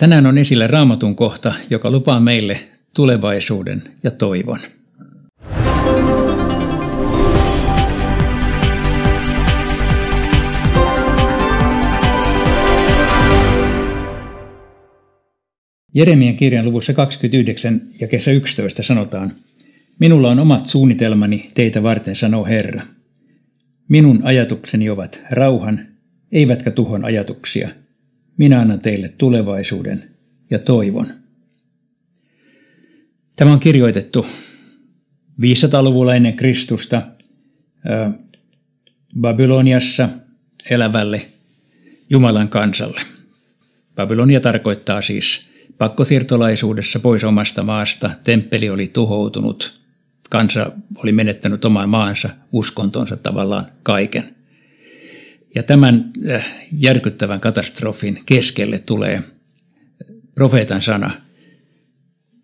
Tänään on esillä raamatun kohta, joka lupaa meille tulevaisuuden ja toivon. Jeremian kirjan luvussa 29 ja kesä 11 sanotaan, Minulla on omat suunnitelmani teitä varten, sanoo Herra. Minun ajatukseni ovat rauhan, eivätkä tuhon ajatuksia. Minä annan teille tulevaisuuden ja toivon. Tämä on kirjoitettu 500-luvulla ennen Kristusta Babyloniassa elävälle Jumalan kansalle. Babylonia tarkoittaa siis pakkosiirtolaisuudessa pois omasta maasta, temppeli oli tuhoutunut, kansa oli menettänyt oman maansa, uskontonsa tavallaan kaiken. Ja tämän järkyttävän katastrofin keskelle tulee profeetan sana –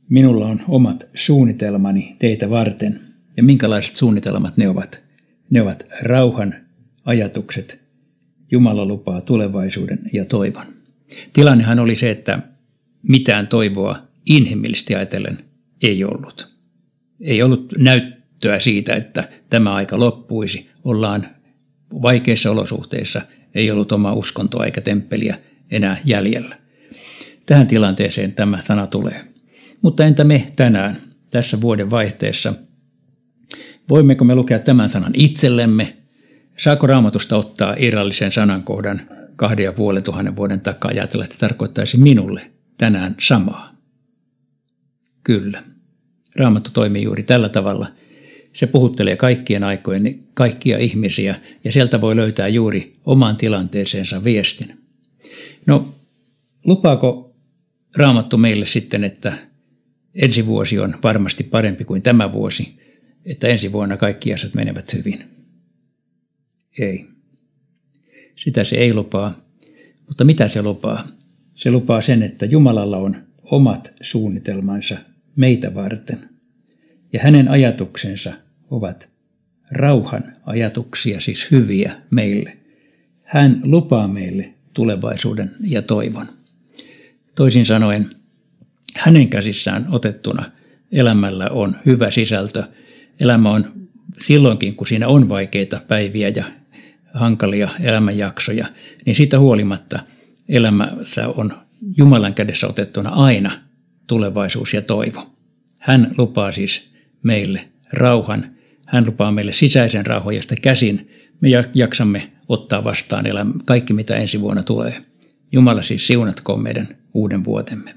Minulla on omat suunnitelmani teitä varten. Ja minkälaiset suunnitelmat ne ovat? Ne ovat rauhan ajatukset. Jumala lupaa tulevaisuuden ja toivon. Tilannehan oli se, että mitään toivoa inhimillisesti ajatellen ei ollut. Ei ollut näyttöä siitä, että tämä aika loppuisi. Ollaan vaikeissa olosuhteissa. Ei ollut omaa uskontoa eikä temppeliä enää jäljellä. Tähän tilanteeseen tämä sana tulee. Mutta entä me tänään, tässä vuoden vaihteessa? Voimmeko me lukea tämän sanan itsellemme? Saako raamatusta ottaa irrallisen sanankohdan kahden ja puolen tuhannen vuoden takaa ajatella, että tarkoittaisi minulle tänään samaa? Kyllä. Raamattu toimii juuri tällä tavalla. Se puhuttelee kaikkien aikojen kaikkia ihmisiä ja sieltä voi löytää juuri omaan tilanteeseensa viestin. No, lupaako Raamattu meille sitten, että ensi vuosi on varmasti parempi kuin tämä vuosi, että ensi vuonna kaikki asiat menevät hyvin. Ei. Sitä se ei lupaa. Mutta mitä se lupaa? Se lupaa sen, että Jumalalla on omat suunnitelmansa meitä varten. Ja hänen ajatuksensa ovat rauhan ajatuksia, siis hyviä meille. Hän lupaa meille tulevaisuuden ja toivon. Toisin sanoen, hänen käsissään otettuna elämällä on hyvä sisältö. Elämä on silloinkin, kun siinä on vaikeita päiviä ja hankalia elämänjaksoja, niin siitä huolimatta elämässä on Jumalan kädessä otettuna aina tulevaisuus ja toivo. Hän lupaa siis meille rauhan, hän lupaa meille sisäisen rauhan, josta käsin me jaksamme ottaa vastaan elämä, kaikki, mitä ensi vuonna tulee. Jumala siis siunatkoon meidän uuden vuotemme.